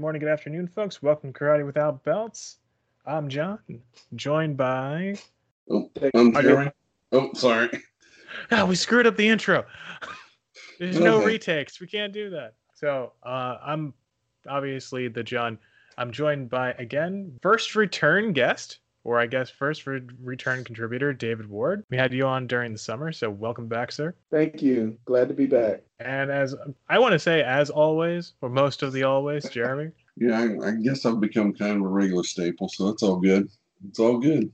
Good morning, good afternoon, folks. Welcome to Karate Without Belts. I'm John, joined by. Oh, I'm Jeremy. Oh, sorry. Ah, we screwed up the intro. There's no retakes. We can't do that. So uh, I'm obviously the John. I'm joined by again first return guest, or I guess first re- return contributor, David Ward. We had you on during the summer, so welcome back, sir. Thank you. Glad to be back. And as I want to say, as always, or most of the always, Jeremy. yeah, I, I, guess I've become kind of a regular staple, so it's all good. It's all good.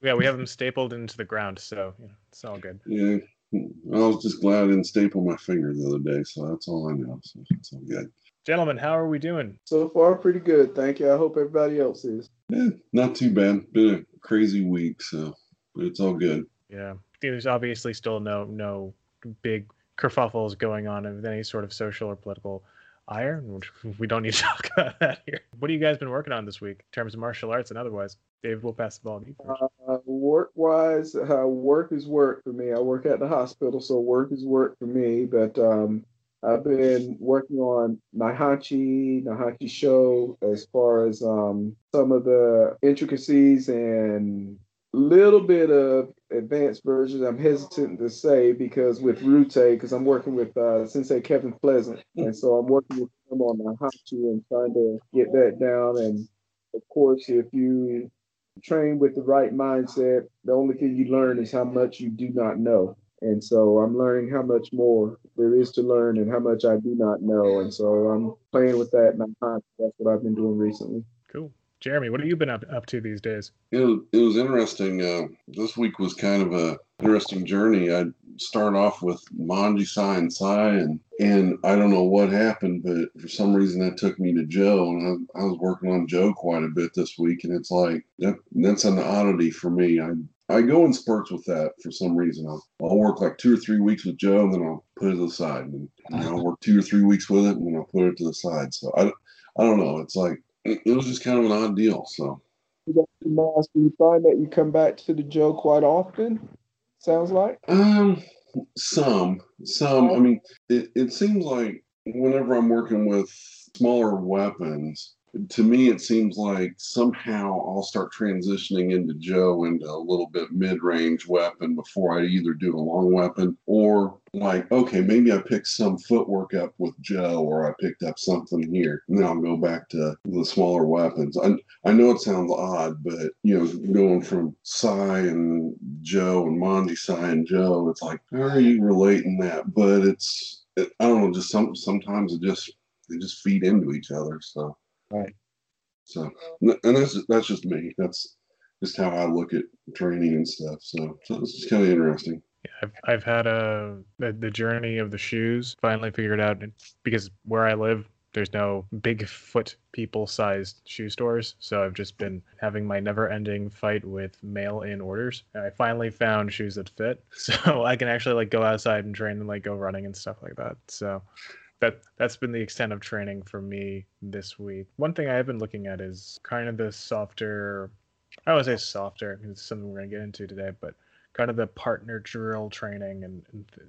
Yeah, we have them stapled into the ground, so you know, it's all good. Yeah, I was just glad I didn't staple my finger the other day, so that's all I know. So it's all good. Gentlemen, how are we doing? So far, pretty good. Thank you. I hope everybody else is. Yeah, not too bad. Been a crazy week, so but it's all good. Yeah, there's obviously still no no big kerfuffles going on of any sort of social or political ire. Which we don't need to talk about that here. What have you guys been working on this week in terms of martial arts and otherwise? David, we'll pass the ball to you first. Uh, work wise, uh, work is work for me. I work at the hospital, so work is work for me. But um, I've been working on Naihanchi, Naihanchi Show, as far as um, some of the intricacies and little bit of advanced versions. I'm hesitant to say because with Rute, because I'm working with uh, Sensei Kevin Pleasant, and so I'm working with him on Naihanchi and trying to get that down. And of course, if you train with the right mindset, the only thing you learn is how much you do not know. And so I'm learning how much more there is to learn and how much I do not know. And so I'm playing with that and I'm that's what I've been doing recently. Cool. Jeremy, what have you been up, up to these days? It was, it was interesting. Uh, this week was kind of a interesting journey. I started off with Manji Sai and Sai, and and I don't know what happened, but for some reason that took me to Jo, and I, I was working on Jo quite a bit this week, and it's like that, that's an oddity for me. I I go in spurts with that for some reason. I'll, I'll work like two or three weeks with Jo, and then I'll put it to the side, and, and I'll work two or three weeks with it, and then I'll put it to the side. So I I don't know. It's like it was just kind of an odd deal. So. Do you find that you come back to the Jo quite often? Sounds like. Um, some, some. I mean, it, it seems like whenever I'm working with smaller weapons, to me, it seems like somehow I'll start transitioning into Jo into a little bit mid range weapon before I either do a long weapon or like, okay, maybe I picked some footwork up with Jo or I picked up something here. And then I'll go back to the smaller weapons. I, I know it sounds odd, but, you know, going from Sai and Jo and Manji Sai and Jo, it's like, how are you relating that? But it's, it, I don't know, just some, sometimes it just, they just feed into each other. So. Right. So, and that's that's just me. That's just how I look at training and stuff. So, so it's just kind of interesting. Yeah, I've I've had a the, the journey of the shoes. Finally figured out because where I live, there's no big foot people sized shoe stores. So I've just been having my never ending fight with mail in orders. And I finally found shoes that fit. So I can actually like go outside and train and like go running and stuff like that. So that that's been the extent of training for me this week. One thing I have been looking at is kind of the softer. I would say softer. It's something we're gonna get into today, but kind of the partner drill training and, and th-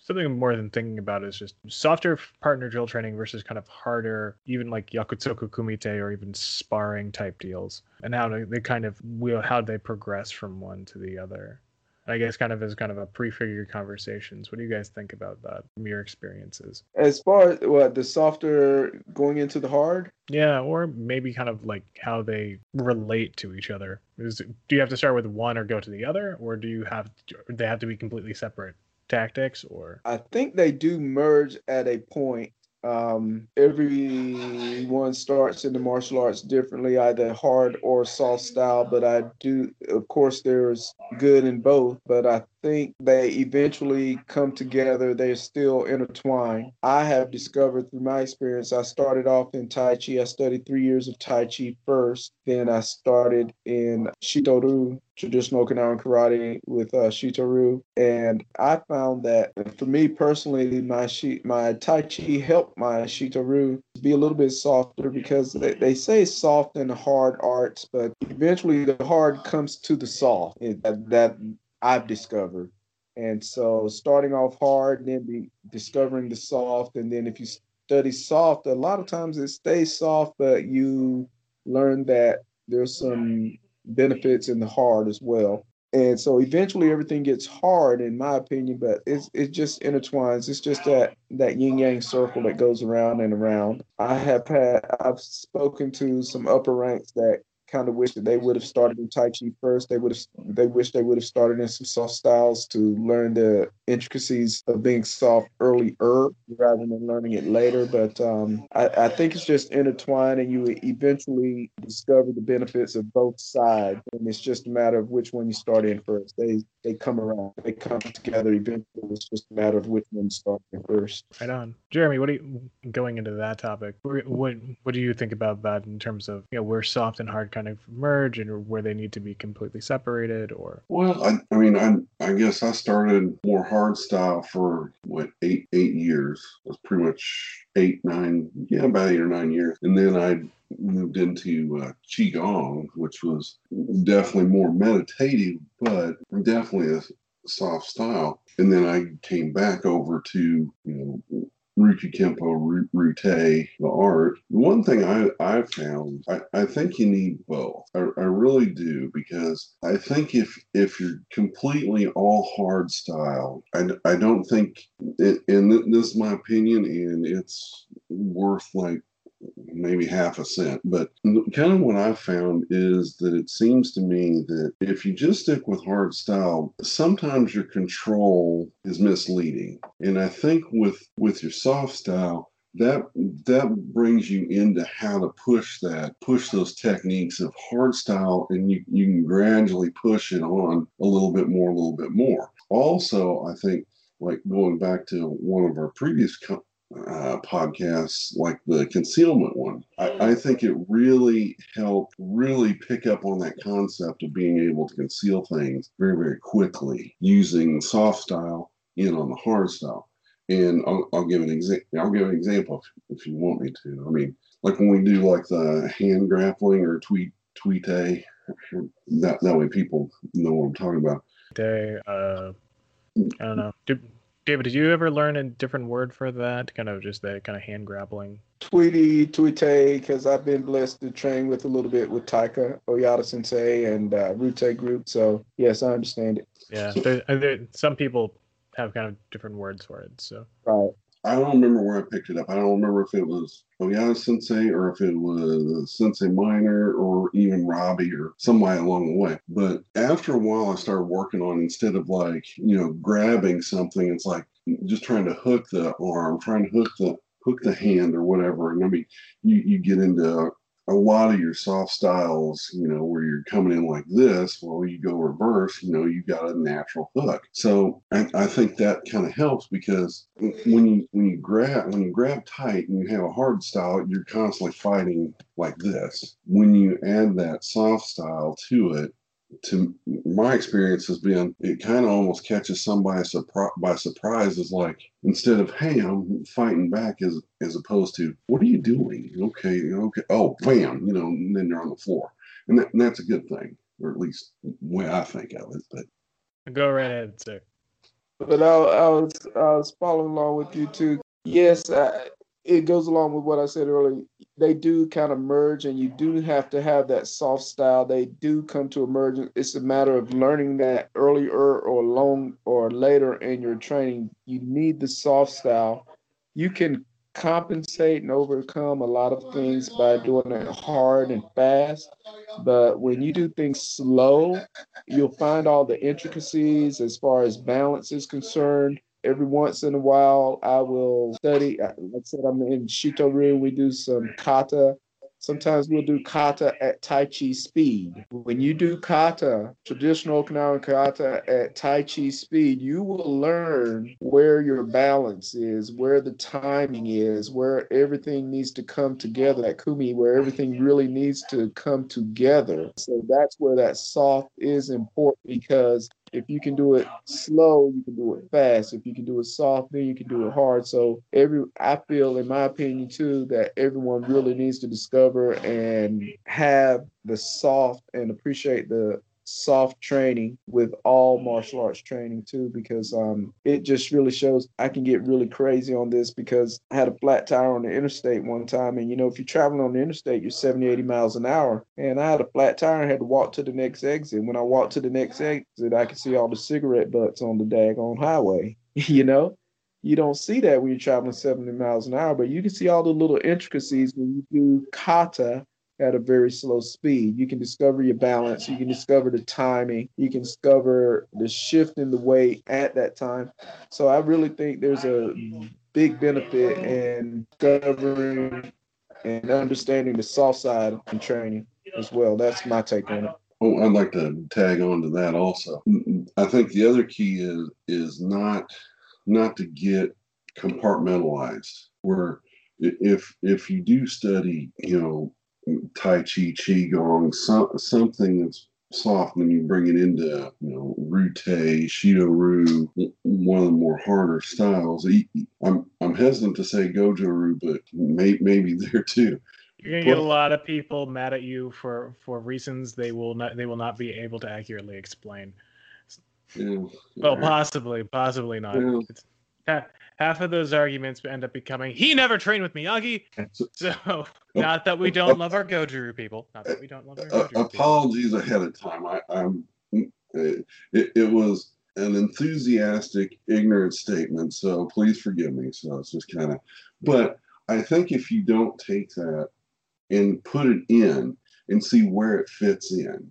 something more than thinking about is just softer partner drill training versus kind of harder, even like Yakusoku Kumite or even sparring type deals, and how they, they kind of will how they progress from one to the other. I guess kind of as kind of a prefigured conversations. What do you guys think about that from your experiences? As far as what the softer going into the hard? Yeah, or maybe kind of like how they relate to each other. Is do you have to start with one or go to the other, or do you have they have to be completely separate tactics? Or I think they do merge at a point um, everyone starts in the martial arts differently, either hard or soft style. But I do, of course, there's good in both. But I think they eventually come together. They're still intertwined. I have discovered through my experience, I started off in Tai Chi. I studied three years of Tai Chi first. Then I started in Shito-ryu, traditional Okinawan karate with uh, Shito-ryu. And I found that for me personally, my, shi- my Tai Chi helped my Shito-ryu be a little bit softer because they, they say soft and hard arts, but eventually the hard comes to the soft. That, that I've discovered. And so starting off hard, then be discovering the soft, and then if you study soft, a lot of times it stays soft, but you learn that there's some benefits in the hard as well. And so eventually everything gets hard, in my opinion, but it's it just intertwines. It's just that that yin yang circle that goes around and around. I have had I've spoken to some upper ranks that kind of wish that they would have started in Tai Chi first. They would have they wish they would have started in some soft styles to learn the intricacies of being soft earlier rather than learning it later. But um, I, I think it's just intertwined, and you eventually discover the benefits of both sides. And it's just a matter of which one you start in first. They they come around, they come together eventually. It's just a matter of which one you start in first. Right on, Jeremy. What are you going into that topic? What what do you think about that in terms of you know where soft and hard kind of merge and where they need to be completely separated or? Well i, I mean I, I guess i started more hard style for what eight eight years. It was pretty much eight nine yeah about eight or nine years. And then i moved into uh, qigong which was definitely more meditative but definitely a soft style. And then i came back over to you know Ryukyuken Kempo, Rute, the art. One thing I, I found, I, I think you need both. I, I really do because I think if if you're completely all hard style, I, I don't think, it, and this is my opinion, and it's worth like maybe half a cent. But kind of what I found is that it seems to me that if you just stick with hard style, sometimes your control is misleading. And I think with with your soft style, that that brings you into how to push that push those techniques of hard style and you, you can gradually push it on a little bit more a little bit more also i think like going back to one of our previous co- uh, podcasts like the concealment one. I, I, think it really helped really pick up on that concept of being able to conceal things very, very quickly using soft style in on the hard style. And I'll, I'll give an example. I'll give an example if, if, you want me to. I mean, like when we do like the hand grappling or tweet tweet a that that way people know what I'm talking about. Day, uh, I don't know. Do, David, did you ever learn a different word for that? Kind of just that kind of hand grappling. Tuite, tuite, because I've been blessed to train with a little bit with Taika, Oyata Sensei, and uh, Rute Group. So yes, I understand it. Yeah, there, there, some people have kind of different words for it. So right. I don't remember where I picked it up. I don't remember if it was Oyata Sensei or if it was Sensei Minor or even Robbie or somebody along the way. But after a while, I started working on instead of like, you know, grabbing something, it's like just trying to hook the arm, trying to hook the hook the hand or whatever. And I mean, you, you get into a lot of your soft styles, you know, where you're coming in like this, well, you go reverse, you know, you got a natural hook. So I, I think that kind of helps because when you when you grab when you grab tight and you have a hard style, you're constantly fighting like this. When you add that soft style to it, to my experience has been it kind of almost catches somebody surpri- by surprise is like instead of hey i'm fighting back as as opposed to what are you doing? Okay okay oh bam you know and then they're on the floor. And, that, and that's a good thing or at least the way i think of it but go right ahead sir. But I, I was i was following along with you too. Yes I, it goes along with what I said earlier. They do kind of merge, and you do have to have that soft style. They do come to emerge. It's a matter of learning that earlier or long or later in your training. You need the soft style. You can compensate and overcome a lot of things by doing it hard and fast. But when you do things slow, you'll find all the intricacies as far as balance is concerned every once in a while I will study. Like I said, I'm in Shito-ryu. We do some kata. Sometimes we'll do kata at Tai Chi speed. When you do kata, traditional Okinawan kata at Tai Chi speed, you will learn where your balance is, where the timing is, where everything needs to come together. At Kumi, where everything really needs to come together. So that's where that soft is important because if you can do it slow, you can do it fast. If you can do it soft, then you can do it hard. So every I feel, in my opinion, too, that everyone really needs to discover and have the soft and appreciate the soft training with all martial arts training too, because um, it just really shows I can get really crazy on this because I had a flat tire on the interstate one time. And, you know, if you're traveling on the interstate, you're 70, 80 miles an hour. And I had a flat tire and had to walk to the next exit. When I walked to the next exit, I could see all the cigarette butts on the daggone highway, you know? You don't see that when you're traveling 70 miles an hour, but you can see all the little intricacies when you do kata at a very slow speed. You can discover your balance, you can discover the timing, you can discover the shift in the weight at that time. So I really think there's a big benefit in discovering and understanding the soft side in training as well. That's my take on it. Oh, I'd like to tag on to that also. I think the other key is is not not to get compartmentalized. Where if if you do study, you know, Tai Chi, Qigong, some, something that's soft when you bring it into, you know, Rute, Shito-ryu, one of the more harder styles. I'm I'm hesitant to say Goju Ryu, but may, maybe there too. You're gonna get a lot of people mad at you for for reasons they will not they will not be able to accurately explain. Yeah. Well, possibly, possibly not. Yeah. It's, eh, half of those arguments end up becoming he never trained with Miyagi. So not that we don't love our Goju people. Not that we don't love our Goju uh, Apologies people. ahead of time. I, am it, it was an enthusiastic, ignorant statement. So please forgive me. So it's just kind of, but I think if you don't take that and put it in and see where it fits in,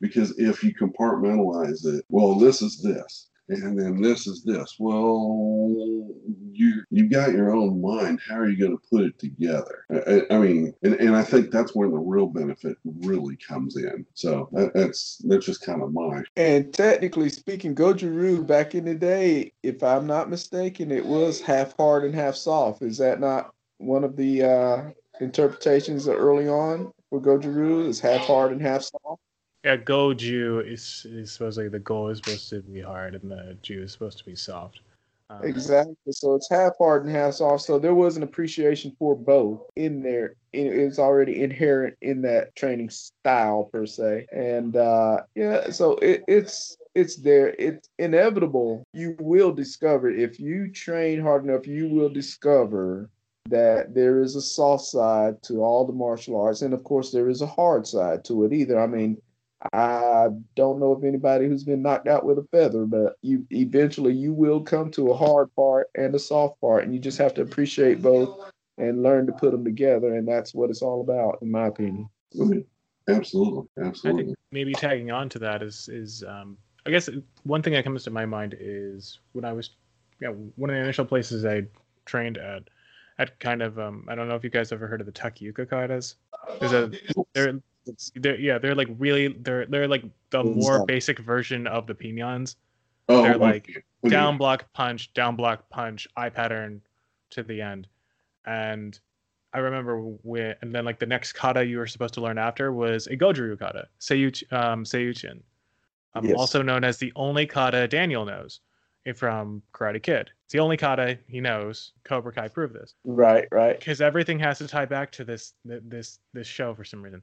because if you compartmentalize it, well, this is this and then this is this. Well, you you got your own mind. How are you going to put it together? I, I, mean, and, and I think that's where the real benefit really comes in. So that, that's that's just kind of my. And technically speaking, Goju Ryu back in the day, if I'm not mistaken, it was half hard and half soft. Is that not one of the uh, interpretations early on for Goju Ryu? Is half hard and half soft? Yeah, Goju is is supposedly the goal is supposed to be hard and the Ju is supposed to be soft. Um, exactly. So it's half hard and half soft. So there was an appreciation for both in there. It, It's already inherent in that training style per se. And uh, yeah, so it, it's it's there. It's inevitable. You will discover if you train hard enough. You will discover that there is a soft side to all the martial arts, and of course there is a hard side to it either. I mean, I don't know if anybody who's been knocked out with a feather, but you eventually you will come to a hard part and a soft part, and you just have to appreciate both and learn to put them together, and that's what it's all about, in my opinion. Absolutely, absolutely. I think maybe tagging on to that is is um, I guess one thing that comes to my mind is when I was, you know, one of the initial places I trained at, at kind of um, I don't know if you guys ever heard of the Taikyoku katas. There's a they're they're yeah they're like really they're they're like the more basic version of the Pinans. Oh, they're like okay. down block punch, down block punch, eye pattern to the end, and I remember when and then like the next kata you were supposed to learn after was a Goju kata, Seiyu um, Seiyuchin, um, yes. also known as the only kata Daniel knows from Karate Kid. It's the only kata he knows. Cobra Kai proved this. Right, right. Because everything has to tie back to this this this show for some reason.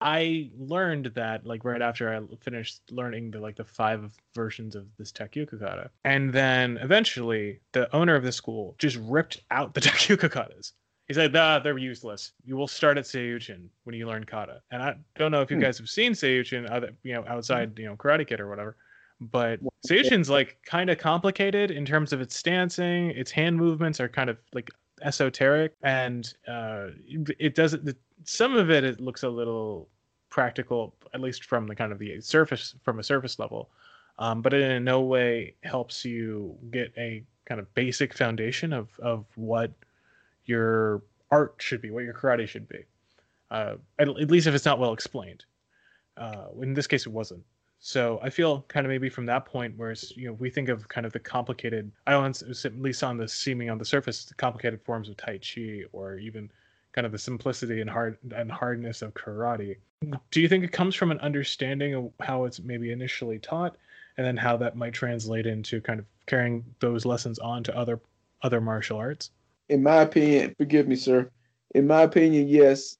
I learned that like right after I finished learning the like the five versions of this Taikyoku kata. And then eventually the owner of the school just ripped out the Taikyoku katas. He said, ah, they're useless. You will start at Seiyuchin when you learn kata. And I don't know if you hmm. guys have seen Seiyuchin other you know, outside, you know, Karate Kid or whatever. But Seiyuchin's like kind of complicated in terms of its stancing. Its hand movements are kind of like esoteric and uh, it doesn't some of it it looks a little practical at least from the kind of the surface from a surface level. Um, but it in no way helps you get a kind of basic foundation of of what your art should be what your karate should be. Uh, at, at, least if it's not well explained. Uh, in this case it wasn't. So I feel kind of maybe from that point, where it's, you know, we think of kind of the complicated, I don't at least on the seeming on the surface, the complicated forms of Tai Chi, or even kind of the simplicity and hard and hardness of karate. Do you think it comes from an understanding of how it's maybe initially taught, and then how that might translate into kind of carrying those lessons on to other other martial arts? In my opinion, forgive me, sir. In my opinion, yes.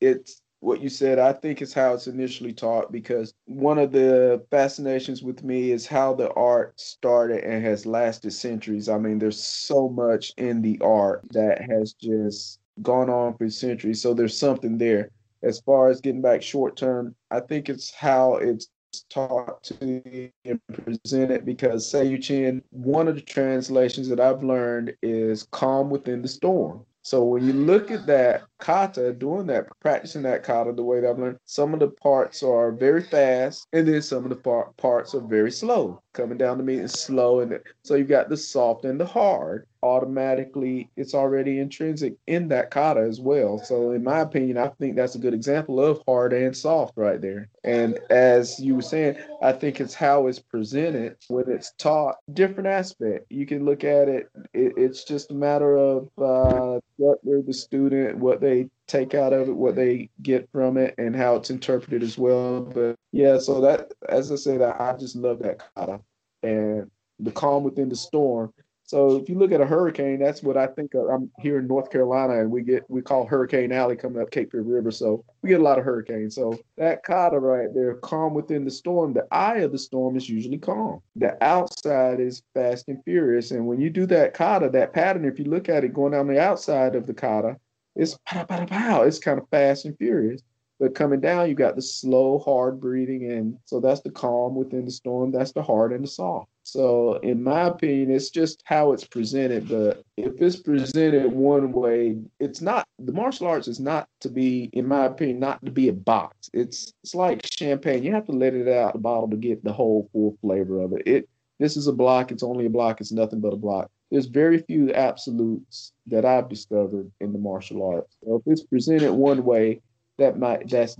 It's what you said. I think is how it's initially taught because one of the fascinations with me is how the art started and has lasted centuries. I mean, there's so much in the art that has just gone on for centuries. So there's something there. As far as getting back short term, I think it's how it's taught to and presented because Seiyuchin, one of the translations that I've learned is calm within the storm. So when you look at that kata, doing that, practicing that kata the way that I've learned, some of the parts are very fast, and then some of the par- parts are very slow, coming down to me and slow. And so you've got the soft and the hard. Automatically, it's already intrinsic in that kata as well. So in my opinion, I think that's a good example of hard and soft right there. And as you were saying, I think it's how it's presented when it's taught, different aspect. You can look at it. it it's just a matter of uh, what the student, what they take out of it, what they get from it, and how it's interpreted as well. But yeah, so that, as I said, I, I just love that kata and the calm within the storm. So if you look at a hurricane, that's what I think of. I'm here in North Carolina, and we get we call Hurricane Alley coming up Cape Fear River. So we get a lot of hurricanes. So that kata right there, calm within the storm. The eye of the storm is usually calm. The outside is fast and furious. And when you do that kata, that pattern, if you look at it going down the outside of the kata, it's pow, pow, pow. It's kind of fast and furious. But coming down, you got the slow, hard breathing. And so that's the calm within the storm. That's the hard and the soft. So, in my opinion, it's just how it's presented. But if it's presented one way, it's not the martial arts is not to be, in my opinion, not to be a box. It's it's like champagne. You have to let it out the bottle to get the whole full flavor of it. It this is a block. It's only a block. It's nothing but a block. There's very few absolutes that I've discovered in the martial arts. So if it's presented one way, that might that's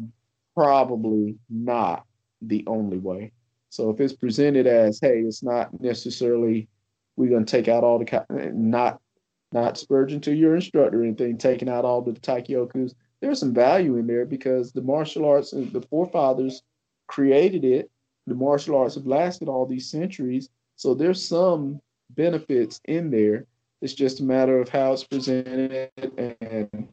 probably not the only way. So if it's presented as, hey, it's not necessarily we're going to take out all the not not spurging to your instructor or anything, taking out all the taikyokus. There's some value in there because the martial arts and the forefathers created it. The martial arts have lasted all these centuries, so there's some benefits in there. It's just a matter of how it's presented and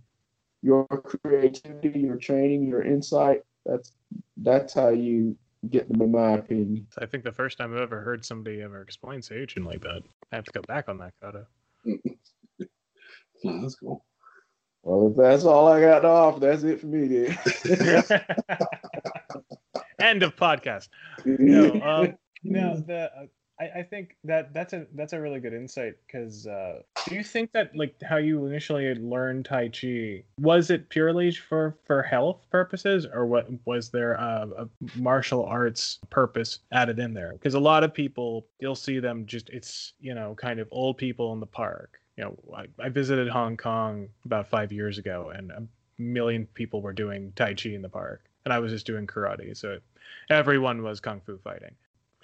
your creativity, your training, your insight. That's that's how you get them, in my opinion. I think the first time I've ever heard somebody ever explain Seiyuchin like that. I have to go back on that kata. that's cool. Well, if that's all I got to offer, that's it for me, then. End of podcast. No, um, no, the uh, I, I think that that's a that's a really good insight because uh, do you think that like how you initially learned Tai Chi was it purely for for health purposes or what was there a, a martial arts purpose added in there? Because a lot of people you'll see them just it's you know kind of old people in the park. You know, I, I visited Hong Kong about five years ago and a million people were doing Tai Chi in the park and I was just doing karate. So everyone was kung fu fighting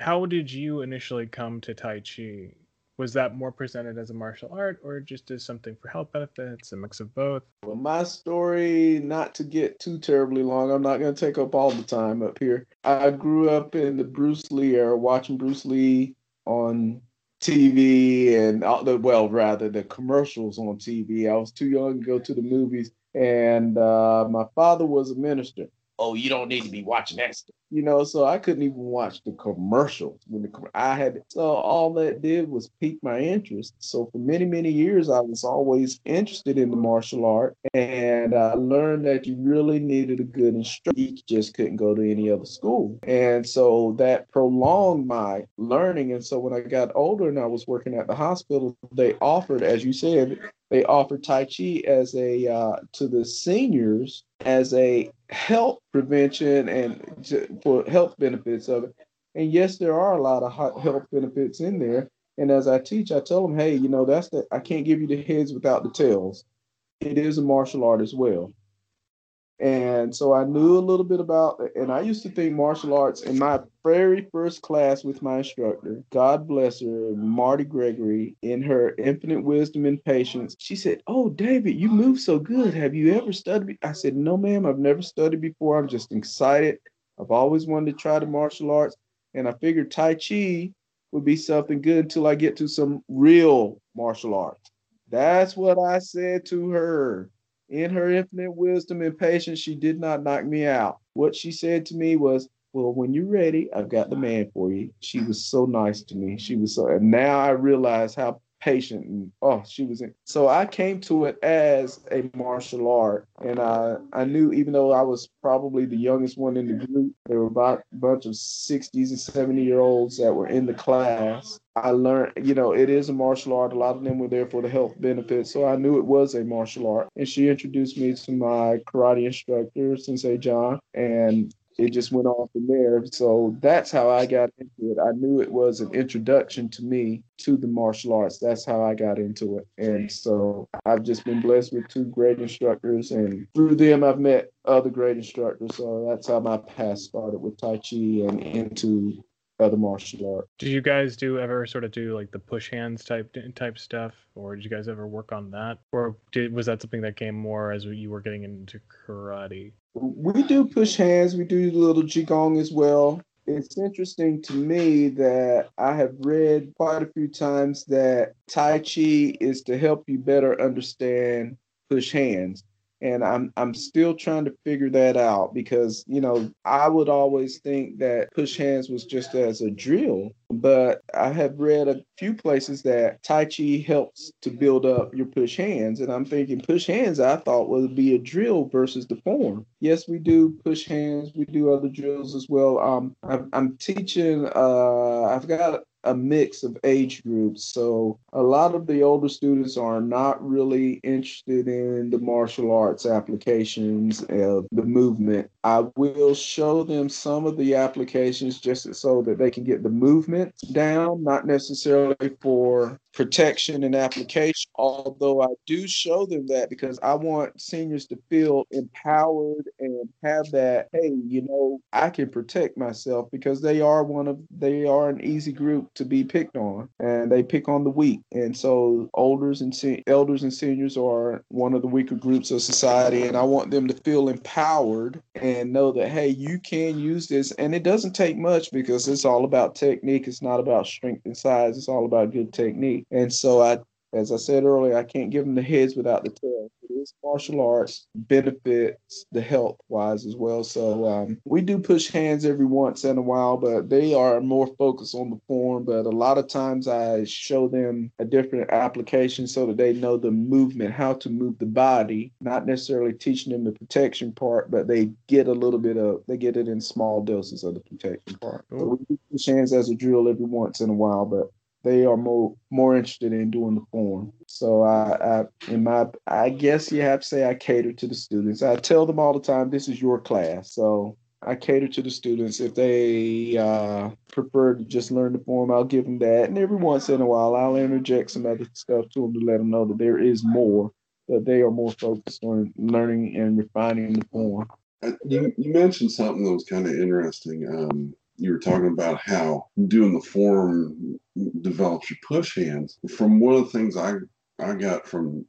how did you initially come to Tai Chi? Was that more presented as a martial art or just as something for health benefits, a mix of both? Well, my story, not to get too terribly long, I'm not going to take up all the time up here. I grew up in the Bruce Lee era, watching Bruce Lee on TV and all the well, rather the commercials on TV. I was too young to go to the movies, and uh, my father was a minister. Oh, you don't need to be watching that stuff you know, so I couldn't even watch the commercials when the I had so all that did was pique my interest. So for many many years, I was always interested in the martial art, and I learned that you really needed a good instructor. You just couldn't go to any other school, and so that prolonged my learning. And so when I got older and I was working at the hospital, they offered, as you said, they offered Tai Chi as a uh, to the seniors as a health prevention and for health benefits of it. And yes, there are a lot of health benefits in there. And as I teach, I tell them, hey, you know, that's the I can't give you the heads without the tails. It is a martial art as well. And so I knew a little bit about, and I used to think martial arts in my very first class with my instructor, God bless her, Marty Gregory, in her infinite wisdom and patience. She said, Oh, David, you move so good. Have you ever studied? I said, No, ma'am, I've never studied before. I'm just excited. I've always wanted to try the martial arts. And I figured Tai Chi would be something good until I get to some real martial arts. That's what I said to her. In her infinite wisdom and patience, she did not knock me out. What she said to me was, well, when you're ready, I've got the man for you. She was so nice to me. She was so, and now I realize how patient. And oh she was in so i came to it as a martial art. And i i knew even though i was probably the youngest one in the group there were about a bunch of 60s and 70 year olds that were in the class. I learned you know it is a martial art. A lot of them were there for the health benefits. So i knew it was a martial art. And she introduced me to my karate instructor sensei john. And it just went on from there. So that's how I got into it. I knew it was an introduction to me to the martial arts. That's how I got into it. And so I've just been blessed with two great instructors, and through them, I've met other great instructors. So that's how my path started with Tai Chi and into other martial art. Did you guys do ever sort of do like the push hands type type stuff, or did you guys ever work on that, or did, was that something that came more as you were getting into karate? We do push hands. We do a little qigong as well. It's interesting to me that I have read quite a few times that Tai Chi is to help you better understand push hands and I'm I'm still trying to figure that out because you know I would always think that push hands was just as a drill, but I have read a few places that Tai Chi helps to build up your push hands, and I'm thinking push hands I thought would be a drill versus the form. Yes, we do push hands, we do other drills as well. Um, I'm, I'm teaching. Uh, I've got a mix of age groups. So a lot of the older students are not really interested in the martial arts applications of the movement. I will show them some of the applications just so that they can get the movement down, not necessarily for protection and application, although I do show them that because I want seniors to feel empowered and have that, hey, you know, I can protect myself because they are one of they are an easy group to be picked on and they pick on the weak. And so elders and se- elders and seniors are one of the weaker groups of society and I want them to feel empowered and know that hey, you can use this and it doesn't take much because it's all about technique, it's not about strength and size, it's all about good technique. And so I, as I said earlier, I can't give them the heads without the tails. It is martial arts benefits the health wise as well. So um, we do push hands every once in a while, but they are more focused on the form. But a lot of times I show them a different application so that they know the movement, how to move the body, not necessarily teaching them the protection part, but they get a little bit of, they get it in small doses of the protection part. So we do push hands as a drill every once in a while, but they are more more interested in doing the form. So I, I in my I guess you have to say I cater to the students. I tell them all the time, this is your class. So I cater to the students. If they uh, prefer to just learn the form, I'll give them that. And every once in a while, I'll interject some other stuff to them to let them know that there is more, that they are more focused on learning and refining the form. Uh, you, you mentioned something that was kind of interesting. Um, you were talking about how doing the form develops your push hands. From one of the things I I got from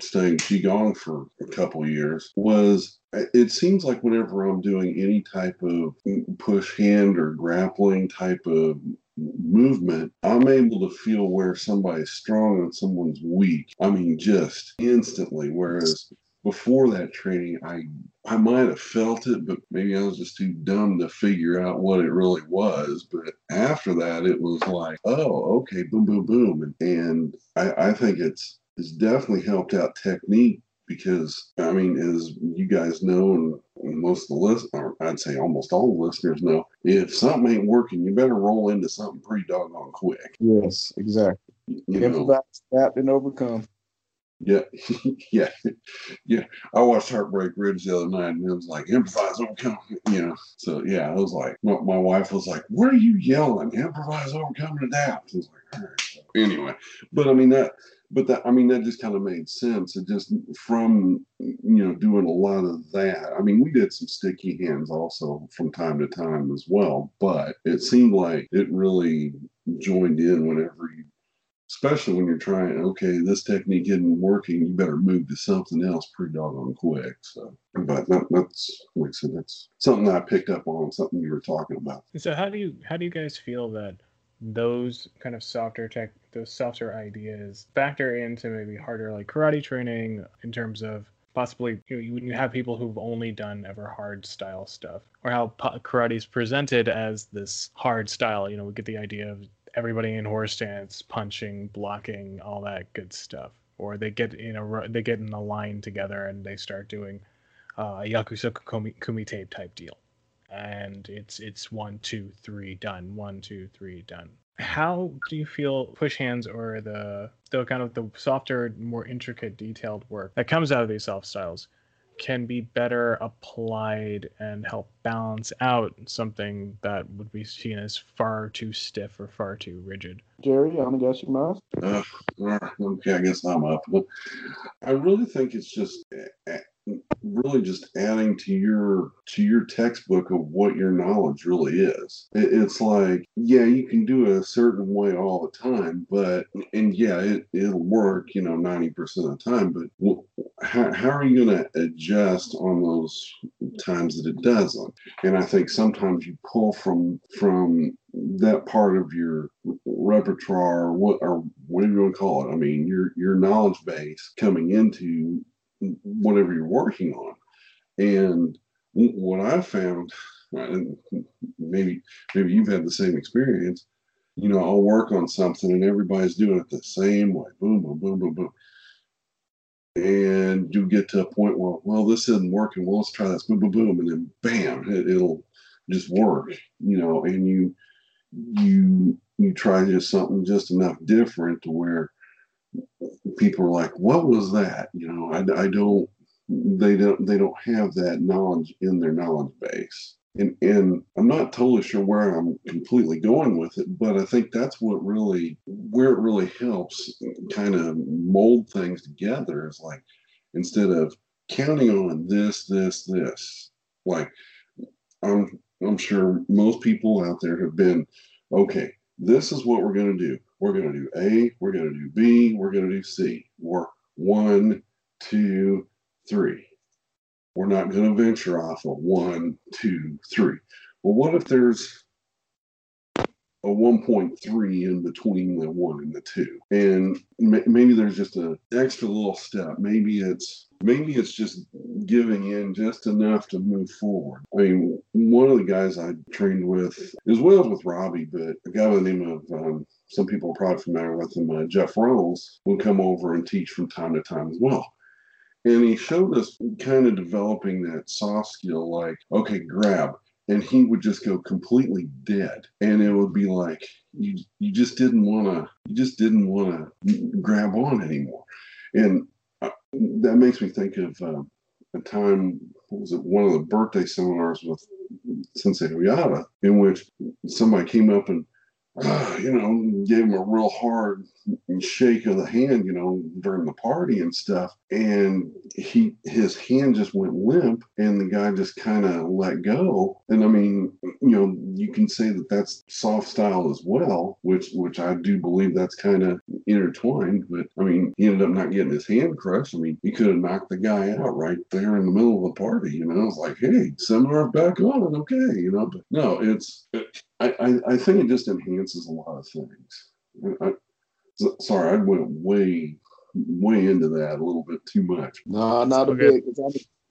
studying qigong for a couple years was it seems like whenever I'm doing any type of push hand or grappling type of movement, I'm able to feel where somebody's strong and someone's weak. I mean, just instantly. Whereas before that training, I I might have felt it, but maybe I was just too dumb to figure out what it really was. But after that, it was like, oh, okay, boom, boom, boom, and, and I, I think it's it's definitely helped out technique because I mean, as you guys know, and most of the list, or I'd say almost all the listeners know, if something ain't working, you better roll into something pretty doggone quick. Yes, exactly. You Improvise, adapt, and overcome. Yeah, yeah, yeah. I watched Heartbreak Ridge the other night, and it was like improvise, overcome. You know, so yeah, I was like, my, my wife was like, "What are you yelling? Improvise, overcome, and adapt." I was like, all right. So anyway, but I mean that, but that, I mean that just kind of made sense. It just from you know doing a lot of that. I mean, we did some sticky hands also from time to time as well, but it seemed like it really joined in whenever you especially when you're trying, okay, this technique isn't working, you better move to something else pretty doggone quick. So, but that, that's like I said, that's something I picked up on, something you were talking about. So, how do you how do you guys feel that those kind of softer tech, those softer ideas factor into maybe harder like karate training in terms of possibly you know, you have people who've only done ever hard style stuff, or how karate is presented as this hard style. You know, we get the idea of everybody in horse stance, punching, blocking, all that good stuff. Or they get in a they get in a line together and they start doing uh, a yakusoku kumi, kumite type deal, and it's it's one two three done, one two three done. How do you feel push hands or the the kind of the softer, more intricate, detailed work that comes out of these soft styles can be better applied and help balance out something that would be seen as far too stiff or far too rigid. Jerry, I'm gonna guess you must. Uh, okay, I guess I'm up. I really think it's just eh, really just adding to your to your textbook of what your knowledge really is. It, it's like yeah you can do it a certain way all the time but and yeah it, it'll work you know 90% of the time but how, how are you going to adjust on those times that it doesn't? And i think sometimes you pull from from that part of your repertoire or what or what do you want to call it. I mean your your knowledge base coming into whatever you're working on. And what I found, and maybe maybe you've had the same experience. You know, I'll work on something and everybody's doing it the same way, boom, boom, boom, boom, boom. And you get to a point where, well, this isn't working. Well, let's try this, boom, boom, boom, and then bam, it, it'll just work. You know, and you you you try just something just enough different to where people are like, "What was that?" You know, I, I don't. They don't. They don't have that knowledge in their knowledge base. And, and I'm not totally sure where I'm completely going with it, but I think that's what really where it really helps kind of mold things together is like instead of counting on this, this, this, like I'm I'm sure most people out there have been, okay, this is what we're going to do. We're going to do A, we're going to do B, we're going to do C. We're one, two, three. We're not going to venture off of one, two, three. Well, what if there's a 1.3 in between the one and the two and maybe there's just an extra little step maybe it's maybe it's just giving in just enough to move forward i mean one of the guys i trained with as well as with robbie but a guy by the name of um, some people are probably familiar with him uh, jeff reynolds would come over and teach from time to time as well. And he showed us kind of developing that soft skill like okay grab and he would just go completely dead. And it would be like you you just didn't want to you just didn't want to grab on anymore. And uh, that makes me think of uh, a time what was it one of the birthday seminars with sensei oyata in which somebody came up and uh, you know gave him a real hard shake of the hand, you know, during the party and stuff. And he his hand just went limp, and the guy just kind of let go. And I mean, you know, you can say that that's soft style as well, which which I do believe that's kind of intertwined. But I mean, he ended up not getting his hand crushed. I mean, he could have knocked the guy out right there in the middle of the party. You know, it's like, hey, seminar back on, okay, you know. But no, it's I I, I think it just enhances a lot of things. I, sorry, I went way, way into that a little bit too much. No, not a bit.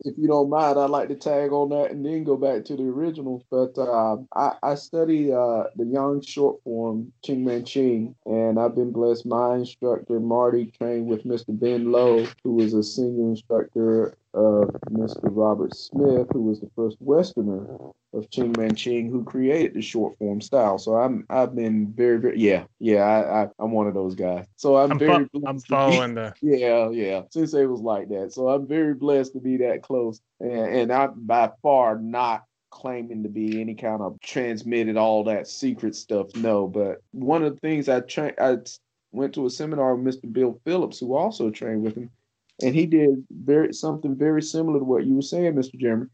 If you don't mind, I'd like to tag on that and then go back to the originals. But uh, I, I study uh, the Yang short form Cheng Man-ching, and I've been blessed. My instructor, Marty, trained with Mr. Ben Lo, who was a senior instructor of Mr. Robert Smith, who was the first Westerner of Cheng Man-ching, who created the short form style. So I'm I've been very very yeah yeah I, I am one of those guys. So I'm, I'm very fo- I'm following the yeah yeah since it was like that. So I'm very blessed to be that close, and, and I'm by far not claiming to be any kind of transmitted all that secret stuff. No, but one of the things I trained I went to a seminar with Mr. Bill Phillips, who also trained with him and he did very something very similar to what you were saying, Mr. Jeremy.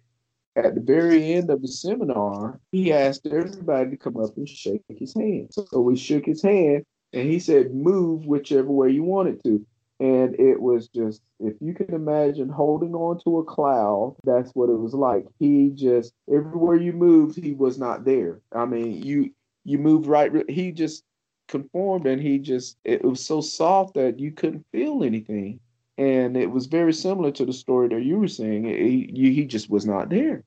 At the very end of the seminar, he asked everybody to come up and shake his hand. So we shook his hand, and he said, "Move whichever way you wanted to." And it was just, if you can imagine holding on to a cloud, that's what it was like. He just everywhere you moved, he was not there. I mean, you you moved right. He just conformed, and he just it was so soft that you couldn't feel anything And it was very similar to the story that you were saying. He, he just was not there.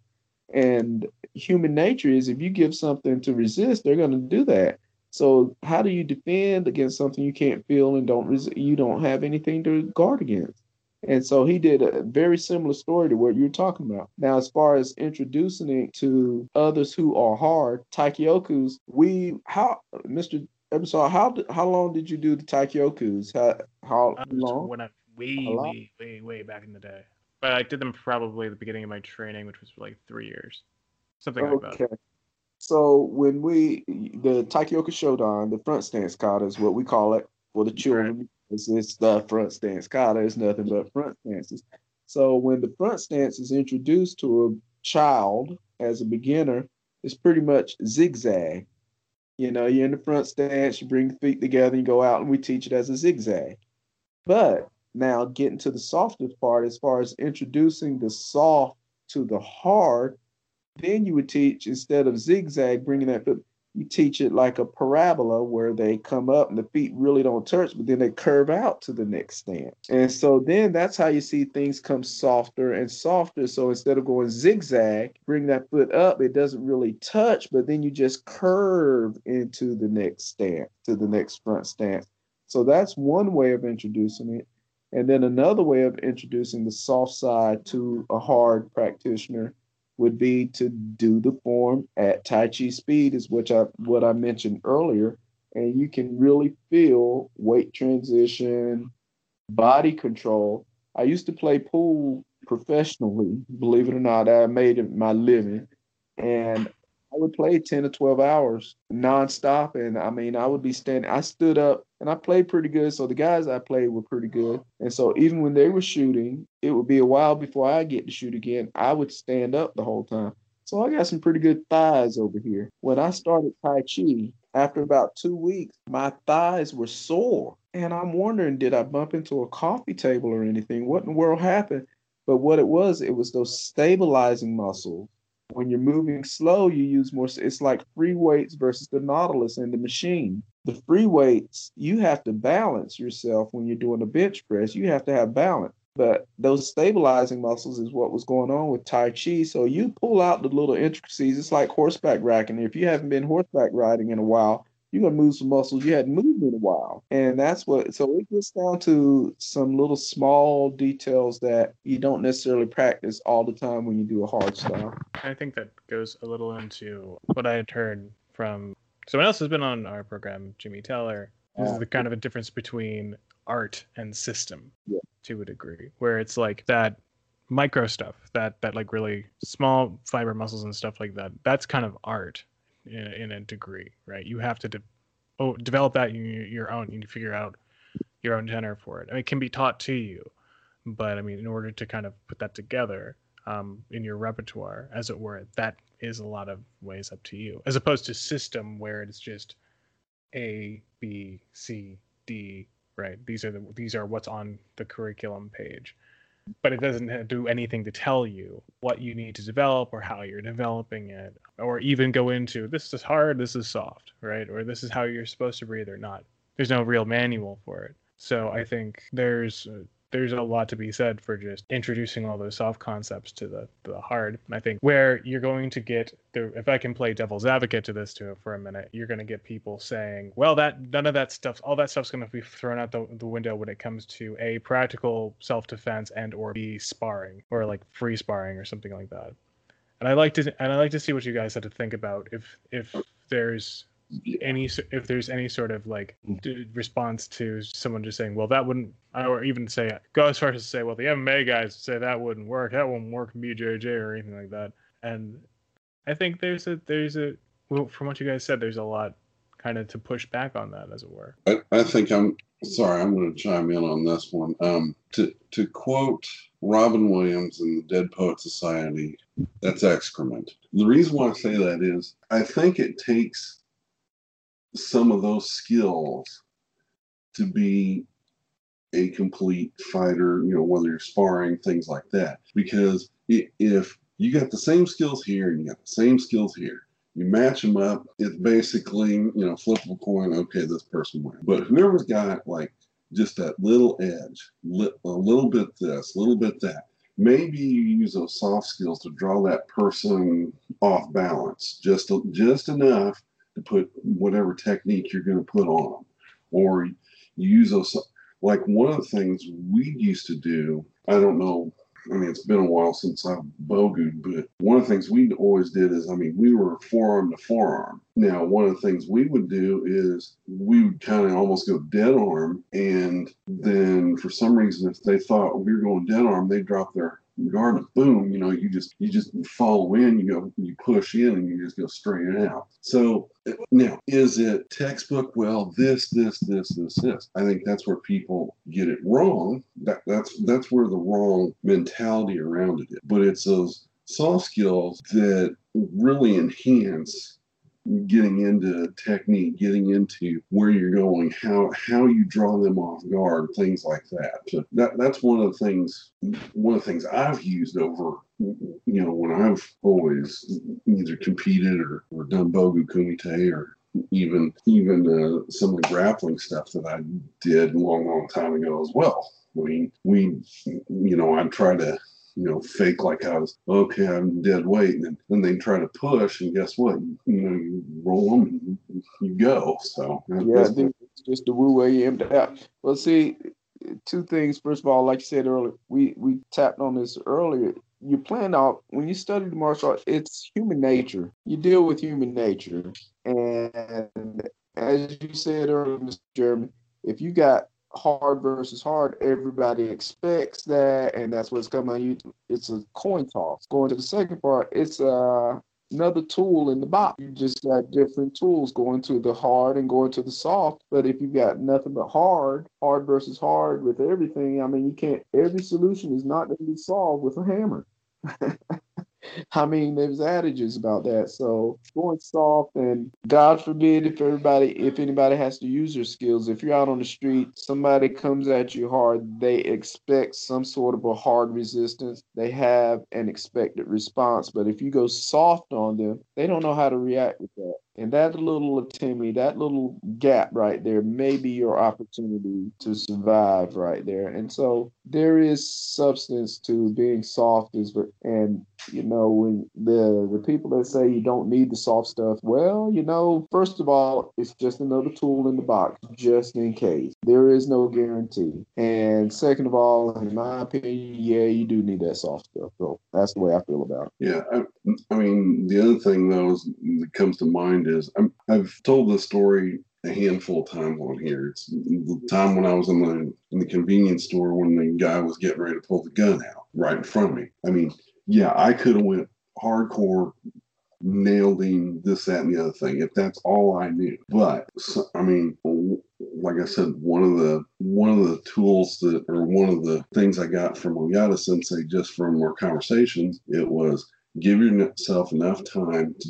And human nature is if you give something to resist, they're going to do that. So how do you defend against something you can't feel and don't res- you don't have anything to guard against? And so he did a very similar story to what you're talking about. Now, as far as introducing it to others who are hard, Taikyokus, we how Mr. Ebersol, how how long did you do the Taikyokus? How how long? When I, way way way way back in the day, but I did them probably at the beginning of my training, which was like three years, something okay. like that. So when we the Taikyoku Shodan, the front stance kata is what we call it for the children. Right. It's, it's the front stance kata. It's nothing but front stances. So when the front stance is introduced to a child as a beginner, it's pretty much zigzag. You know, you're in the front stance, you bring the feet together, you go out, and we teach it as a zigzag. But now getting to the softest part, as far as introducing the soft to the hard, then you would teach instead of zigzag, bringing that foot, you teach it like a parabola where they come up and the feet really don't touch, but then they curve out to the next stance. And so then that's how you see things come softer and softer. So instead of going zigzag, bring that foot up, it doesn't really touch, but then you just curve into the next stance, to the next front stance. So that's one way of introducing it. And then another way of introducing the soft side to a hard practitioner would be to do the form at Tai Chi speed, is which I what I mentioned earlier, and you can really feel weight transition, body control. I used to play pool professionally, believe it or not. I made my living, and I would play 10 to 12 hours nonstop. And I mean, I would be standing, I stood up and I played pretty good. So the guys I played were pretty good. And so even when they were shooting, it would be a while before I get to shoot again. I would stand up the whole time. So I got some pretty good thighs over here. When I started Tai Chi, after about two weeks, my thighs were sore. And I'm wondering, did I bump into a coffee table or anything? What in the world happened? But what it was, it was those stabilizing muscles when you're moving slow, you use more. It's like free weights versus the Nautilus and the machine. The free weights, you have to balance yourself when you're doing a bench press. You have to have balance. But those stabilizing muscles is what was going on with Tai Chi. So you pull out the little intricacies. It's like horseback riding. If you haven't been horseback riding in a while, you're gonna move some muscles you hadn't moved in a while. And that's what so it gets down to some little small details that you don't necessarily practice all the time when you do a hard style. I think that goes a little into what I had heard from someone else has been on our program, Jimmy Teller. This is the kind of a difference between art and system yeah. to a degree, where it's like that micro stuff, that that like really small fiber muscles and stuff like that. That's kind of art in, in a degree, right? You have to de- oh, develop that in your own. You need to figure out your own tenor for it. I mean, it can be taught to you, but I mean, in order to kind of put that together um, in your repertoire, as it were, that is a lot of ways up to you, as opposed to system where it's just A, B, C, D. Right? These are the these are what's on the curriculum page but it doesn't do anything to tell you what you need to develop or how you're developing it or even go into this is hard this is soft right? Or this is how you're supposed to breathe or not. There's no real manual for it. So i think there's there's a lot to be said for just introducing all those soft concepts to the, the hard. I think where you're going to get the if I can play devil's advocate to this too for a minute, you're going to get people saying, well, that none of that stuff, all that stuff's going to be thrown out the, the window when it comes to a practical self defense and or b sparring or like free sparring or something like that. And I like to and I like to see what you guys have to think about if if there's any if there's any sort of like response to someone just saying, well, that wouldn't, or even say go as far as to say, well, the MMA guys say that wouldn't work, that wouldn't work in BJJ or anything like that. And I think there's a there's a well, from what you guys said, there's a lot kind of to push back on that, as it were. I, I think I'm sorry, I'm going to chime in on this one. Um, to to quote Robin Williams in the Dead Poet Society, that's excrement. The reason why I say that is I think it takes some of those skills to be a complete fighter, you know, whether you're sparring, things like that. Because if you got the same skills here and you got the same skills here, you match them up, it's basically, you know, flip a coin, okay, this person wins. But whoever's got like just that little edge, li- a little bit this, a little bit that. Maybe you use those soft skills to draw that person off balance, just just enough to put whatever technique you're going to put on them, or you use those. Like one of the things we used to do, I don't know I mean, it's been a while since I've bogued, but one of the things we always did is, I mean, we were forearm to forearm. Now, one of the things we would do is we would kind of almost go dead arm, and then for some reason, if they thought we were going dead arm, they'd drop their guard boom you know you just you just follow in you go you push in and you just go straight out. So now is it textbook? Well this this this this this. I think that's where people get it wrong. That that's that's where the wrong mentality around it is. But it's those soft skills that really enhance getting into technique, getting into where you're going, how how you draw them off guard, things like that. So that that's one of the things one of the things I've used over you know when I've always either competed or, or done bogu kumite or even even uh, some of the grappling stuff that I did a long long time ago as well. I mean, we you know I try to you know, fake like I was, okay, I'm dead weight. And then they try to push, and guess what? You know, you roll them and you go. So, yeah, it's just the woo way you empty out. Well, see, two things. First of all, like you said earlier, we, we tapped on this earlier. You plan out when you study the martial arts, it's human nature. You deal with human nature. And as you said earlier, Mr. Jeremy, if you got hard versus hard, everybody expects that, and that's what's coming you. It's a coin toss. Going to the second part, it's uh, another tool in the box. You just got different tools going to the hard and going to the soft. But if you got nothing but hard, hard versus hard with everything, I mean, you can't. Every solution is not going to be solved with a hammer. I mean, there's adages about that. So going soft and God forbid if everybody, if anybody has to use their skills, if you're out on the street, somebody comes at you hard, they expect some sort of a hard resistance. They have an expected response. But if you go soft on them, they don't know how to react with that. And that little Timmy, that little gap right there may be your opportunity to survive right there. And so there is substance to being soft is and you know when the the people that say you don't need the soft stuff, well, you know, first of all, it's just another tool in the box just in case. There is no guarantee. And second of all, in my opinion, yeah, you do need that soft stuff. So that's the way I feel about it. Yeah, I, I mean, the other thing though is, that comes to mind is I'm, I've told this story a handful of times on here. It's the time when I was in the in the convenience store when the guy was getting ready to pull the gun out right in front of me. I mean, yeah, I could have went hardcore, nailed him, this, that, and the other thing if that's all I knew. But I mean, like I said, one of the one of the tools that or one of the things I got from Oyata Sensei just from our conversations, it was give yourself enough time to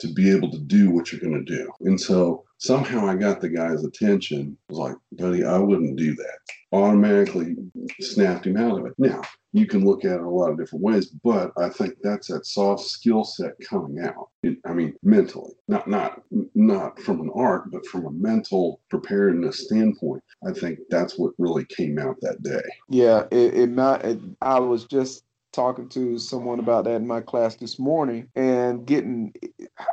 to be able to do what you're going to do. And so somehow I got the guy's attention. I was like, buddy, I wouldn't do that. Automatically snapped him out of it. Now, you can look at it a lot of different ways, but I think that's that soft skill set coming out. I mean, mentally, not not not from an art, but from a mental preparedness standpoint. I think that's what really came out that day. Yeah, it, it not. It, I was just talking to someone about that in my class this morning and getting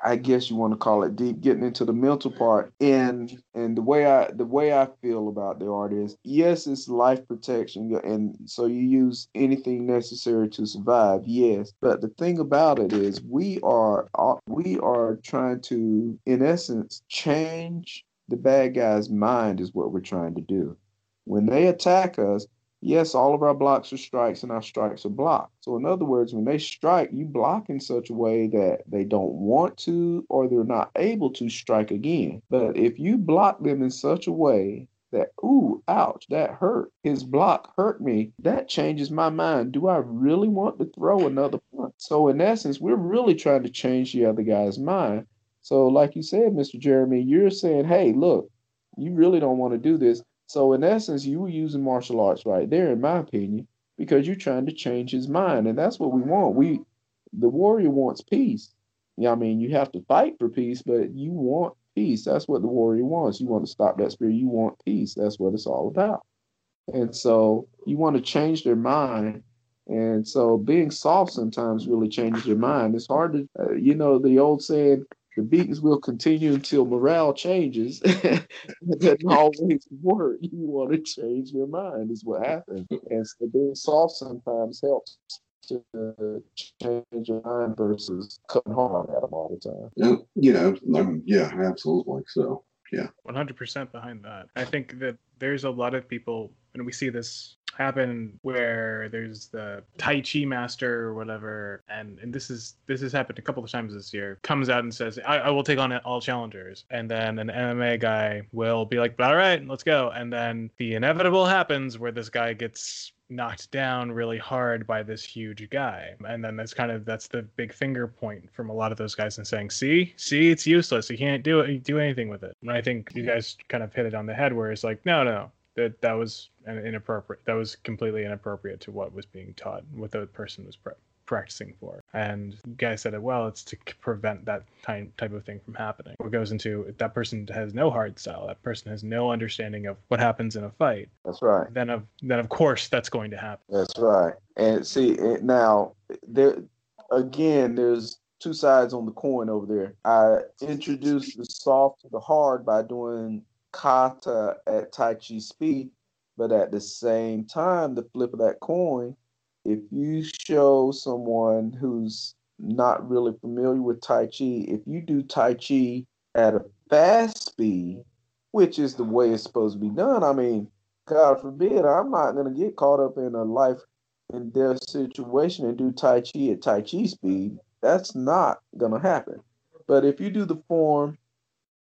i guess you want to call it deep getting into the mental part. And and the way i the way i feel about the art is yes it's life protection and so you use anything necessary to survive yes. But the thing about it is we are uh, we are trying to in essence change the bad guy's mind is what we're trying to do. When they attack us yes, all of our blocks are strikes and our strikes are blocked. So, in other words, when they strike, you block in such a way that they don't want to or they're not able to strike again. But if you block them in such a way that, ooh, ouch, that hurt, his block hurt me, that changes my mind. Do I really want to throw another punch? So, in essence, we're really trying to change the other guy's mind. So, like you said, Mr. Jeremy, you're saying, hey, look, you really don't want to do this so in essence, you were using martial arts right there, in my opinion, because you're trying to change his mind, and that's what we want. We, the warrior wants peace. Yeah, I mean, you have to fight for peace, but you want peace. That's what the warrior wants. You want to stop that spirit. You want peace. That's what it's all about. And so you want to change their mind. And so being soft sometimes really changes your mind. It's hard to, uh, you know, the old saying, the beatings will continue until morale changes. it doesn't always work. You want to change your mind, is what happens. And so being soft sometimes helps to change your mind versus cutting hard at them all the time. Yeah, yeah, I mean, yeah, absolutely. So, yeah. 100% behind that. I think that there's a lot of people, and we see this happen where there's the Tai Chi master or whatever, and, and this is this has happened a couple of times this year. Comes out and says, I, I will take on all challengers," and then an MMA guy will be like, "All right, let's go," and then the inevitable happens where this guy gets knocked down really hard by this huge guy. And then that's kind of that's the big finger point from a lot of those guys and saying see see it's useless. You can't do it do anything with it. And i think you guys kind of hit it on the head where it's like no no that that was an inappropriate that was completely inappropriate to what was being taught what the person was pre- practicing for. And you guys said it well, it's to prevent that type of thing from happening. What goes into that person has no hard style, that person has no understanding of what happens in a fight. That's right. Then of then of course that's going to happen. That's right. And see now there again there's two sides on the coin over there. I introduced the soft to the hard by doing kata at Tai Chi speed, but at the same time, the flip of that coin if you show someone who's not really familiar with Tai Chi, if you do Tai Chi at a fast speed, which is the way it's supposed to be done, I mean, God forbid, I'm not going to get caught up in a life and death situation and do Tai Chi at Tai Chi speed. That's not going to happen. But if you do the form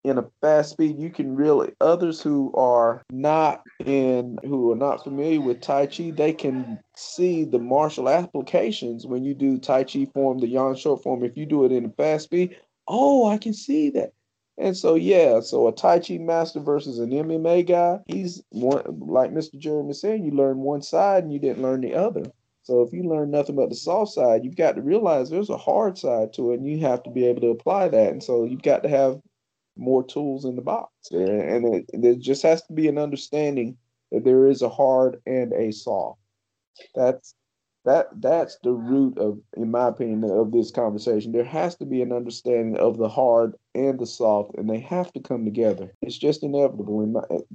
in a fast speed, you can really others who are not in who are not familiar with Tai Chi, they can see the martial applications when you do Tai Chi form, the Yang short form. If you do it in a fast speed, oh, I can see that. And so yeah, so a Tai Chi master versus an MMA guy, he's one like Mr. Jeremy said, you learn one side and you didn't learn the other. So if you learn nothing but the soft side, you've got to realize there's a hard side to it, and you have to be able to apply that. And so you've got to have more tools in the box. And it, there just has to be an understanding that there is a hard and a soft. That's that that's the root of in my opinion of this conversation. There has to be an understanding of the hard and the soft and they have to come together. It's just inevitable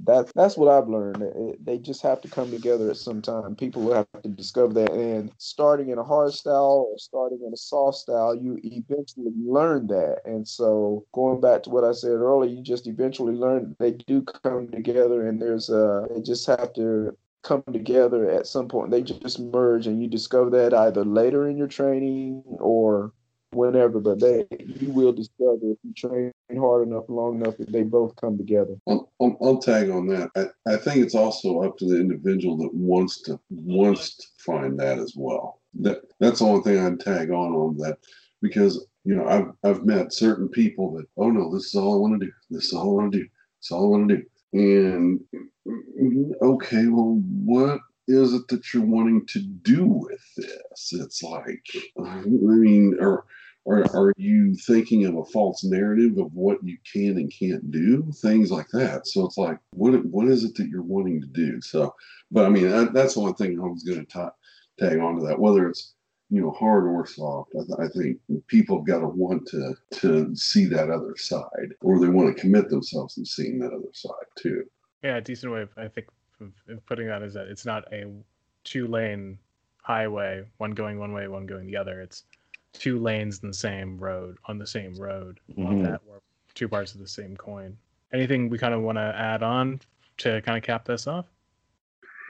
that that's what i've learned. It, they just have to come together at some time. People will have to discover that and starting in a hard style or starting in a soft style you eventually learn that. And so going back to what i said earlier you just eventually learn they do come together and there's a they just have to come together at some point. They just merge, and you discover that either later in your training or whenever. But they, you will discover if you train hard enough, long enough, that they both come together. I'll, I'll, tag on that. I, I think it's also up to the individual that wants to wants to find that as well. That that's the only thing I'd tag on on that because you know I've I've met certain people that oh no this is all I want to do this is all I want to do this is all I want to do and Mm-hmm. okay, well, what is it that you're wanting to do with this? It's like, I mean, are, are, are you thinking of a false narrative of what you can and can't do? Things like that. So it's like, what what is it that you're wanting to do? So, but I mean, that, that's the one thing I was going to tag on to that, whether it's you know, hard or soft. I, th- I, think people have got to want to to see that other side, or they want to commit themselves to seeing that other side too. Yeah, a decent way of I think of putting that is that it's not a two lane highway, one going one way, one going the other. It's two lanes in the same road on the same road. Mm-hmm. That were two parts of the same coin. Anything we kind of want to add on to kind of cap this off?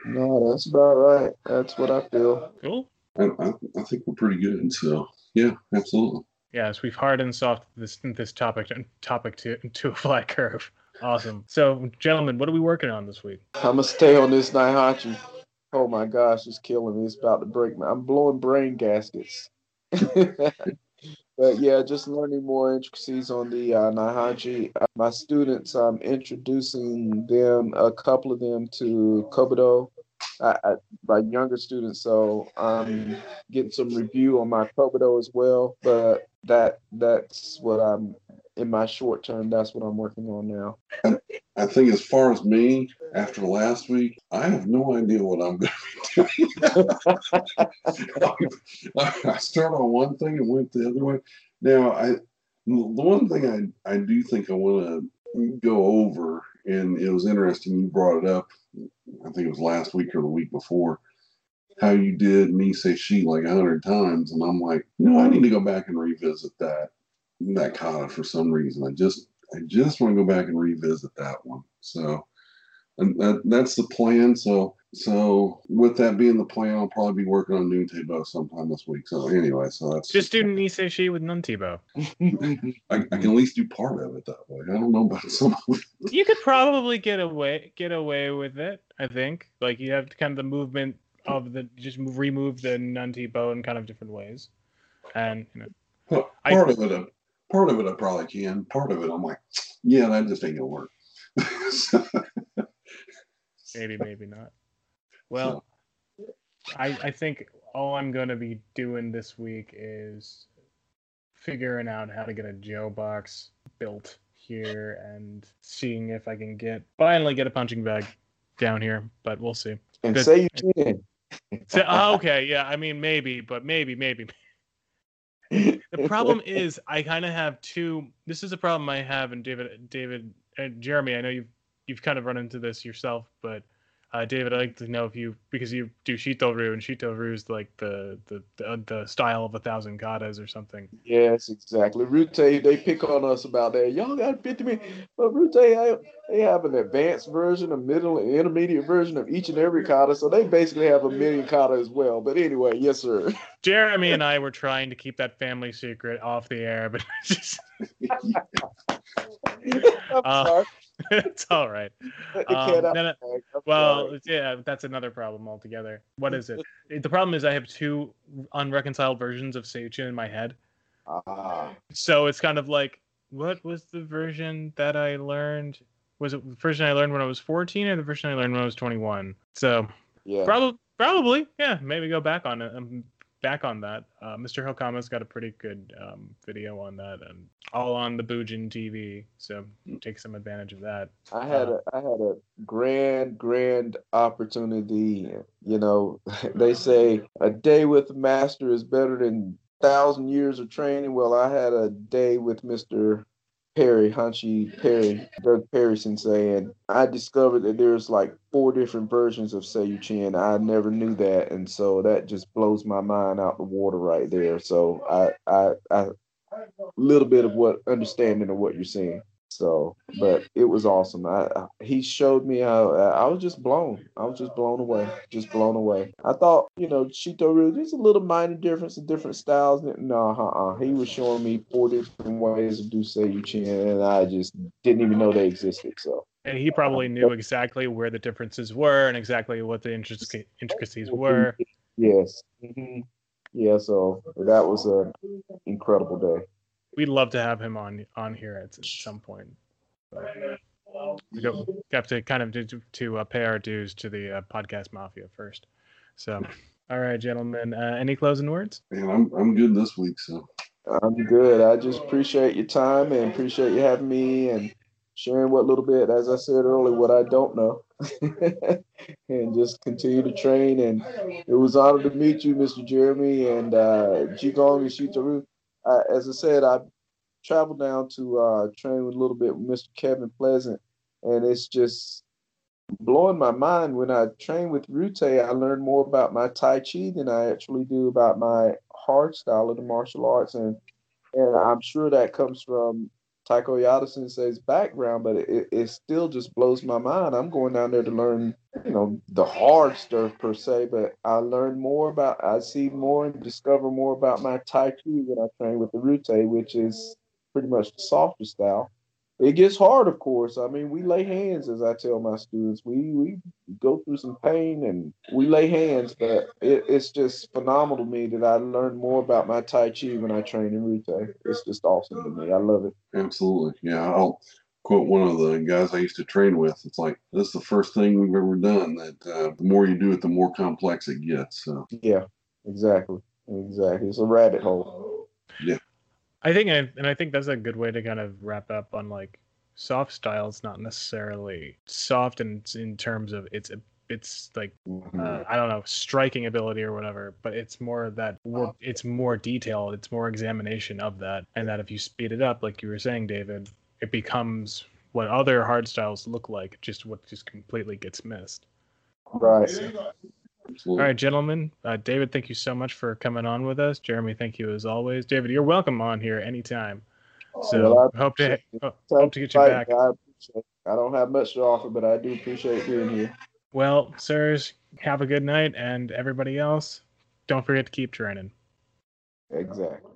No, that's about right. That's what I feel. Cool. I, I, I think we're pretty good. So yeah, absolutely. Yes, we've hard and soft this this topic topic to to a flat curve. Awesome. So, gentlemen, what are we working on this week? I'm gonna stay on this Naihanchi. Oh my gosh, it's killing me. It's about to break me. I'm blowing brain gaskets. but yeah, just learning more intricacies on the uh, Naihanchi. Uh, my students, I'm introducing them, a couple of them, to Kobudo I, I, my younger students, so I'm getting some review on my Kobudo as well. But that that's what I'm in my short term, that's what I'm working on now. I think as far as me, after last week, I have no idea what I'm going to be doing. I start on one thing and went the other way. Now, I the one thing I I do think I want to go over, and it was interesting you brought it up. I think it was last week or the week before. How you did me say she like a hundred times, and I'm like, no, I need to go back and revisit that that kata for some reason. I just I just want to go back and revisit that one. So, and that that's the plan. So, so with that being the plan, I'll probably be working on Nuntibo sometime this week. So anyway, so that's Just do Nisei with Nuntibo. I, I can at least do part of it that way. I don't know about some of it. You could probably get away get away with it. I think like you have kind of the movement of the just move, remove the Nuntibo in kind of different ways, and you know Well, I- of it, part of it, I probably can. Part of it, I'm like, yeah, that just ain't gonna work. So, maybe maybe not. Well, I I think all I'm gonna be doing this week is figuring out how to get a Jo box built here and seeing if I can get finally get a punching bag down here, but we'll see. and Good. say you can. So, oh, okay, yeah, I mean maybe, but maybe, maybe. The problem is I kind of have two. This is a problem I have, and David, David, and Jeremy. I know you've you've kind of run into this yourself, but uh, David, I'd like to know if you because you do Shito Ryu, and Shito Ryu is like the the, the the style of a thousand katas or something. Yes, exactly. Rute, they pick on us about that. Y'all got 50 minutes. But Rute, they they have an advanced version, a middle and intermediate version of each and every kata. So they basically have a million kata as well. But anyway, yes, sir. Jeremy and I were trying to keep that family secret off the air, but just I'm Uh, sorry. it's all right. Um, cat out no, no, the bag. I'm Well, yeah, that's another problem altogether. What is it? The problem is I have two unreconciled versions of Seichin in my head. Ah, So it's kind of like, what was the version that I learned? Was it the version I learned when I was 14 or the version I learned when I was 21? So yeah. probably, probably, yeah, maybe go back on it. Um, back on that. Uh, Mr. Hokama's got a pretty good um, video on that, and all on the Bujin TV. So take some advantage of that. I had Uh, a I had a grand grand opportunity. You know, they say a day with master is better than thousand years of training. Well, I had a day with Mister Perry Hanshi Perry Doug Perry Sensei, and I discovered that there's like four different versions of Seiyunchin. I never knew that, and so that just blows my mind out the water right there. So I I I little bit of what understanding of what you're saying. So, but it was awesome. I, I he showed me how I was just blown. I was just blown away, just blown away. I thought, you know, Chito Ryu, there's a little minor difference in different styles. No, uh-uh. He was showing me four different ways to do Seiyunchin, and I just didn't even know they existed. So, And he probably knew exactly where the differences were and exactly what the intric- intricacies were. yes, hmm yeah. So that was an incredible day. We'd love to have him on on here at, at some point. But we go, have to kind of do, to uh, pay our dues to the uh, podcast mafia first. So, all right, gentlemen, uh, any closing words? Man, I'm I'm good this week. So I'm good. I just appreciate your time and appreciate you having me and sharing what little bit, as I said earlier, what I don't know. and just continue to train. And it was an honor to meet you, Mr. Jeremy and uh, Jigong and As I said, I traveled down to uh, train with a little bit with Mr. Kevin Pleasant, and it's just blowing my mind. When I train with Rute, I learn more about my Tai Chi than I actually do about my hard style of the martial arts, and and I'm sure that comes from Taika Oyata Sensei's background, but it, it still just blows my mind. I'm going down there to learn, you know, the hard stuff per se, but I learn more about, I see more and discover more about my Tai Chi when I train with the Rute, which is pretty much the softer style. It gets hard, of course. I mean, we lay hands, as I tell my students. We we go through some pain and we lay hands, but it, it's just phenomenal to me that I learned more about my Tai Chi when I train in Rute. It's just awesome to me. I love it. absolutely, yeah. I'll quote one of the guys I used to train with. It's like this is the first thing we've ever done. That uh, the more you do it, the more complex it gets. So Yeah, exactly. Exactly. It's a rabbit hole. I think, and and I think that's a good way to kind of wrap up on like soft styles, not necessarily soft in in terms of its it's like uh, I don't know striking ability or whatever, but it's more that more, it's more detailed, it's more examination of that, and that if you speed it up, like you were saying, David, it becomes what other hard styles look like, just what just completely gets missed. Right. Absolutely. All right, gentlemen. Uh, David, thank you so much for coming on with us. Jeremy, thank you as always. David, you're welcome on here anytime. So Well, I hope to hope to get you back. I. I don't have much to offer, but I do appreciate being here. Well, sirs, have a good night, and everybody else, don't forget to keep training. Exactly.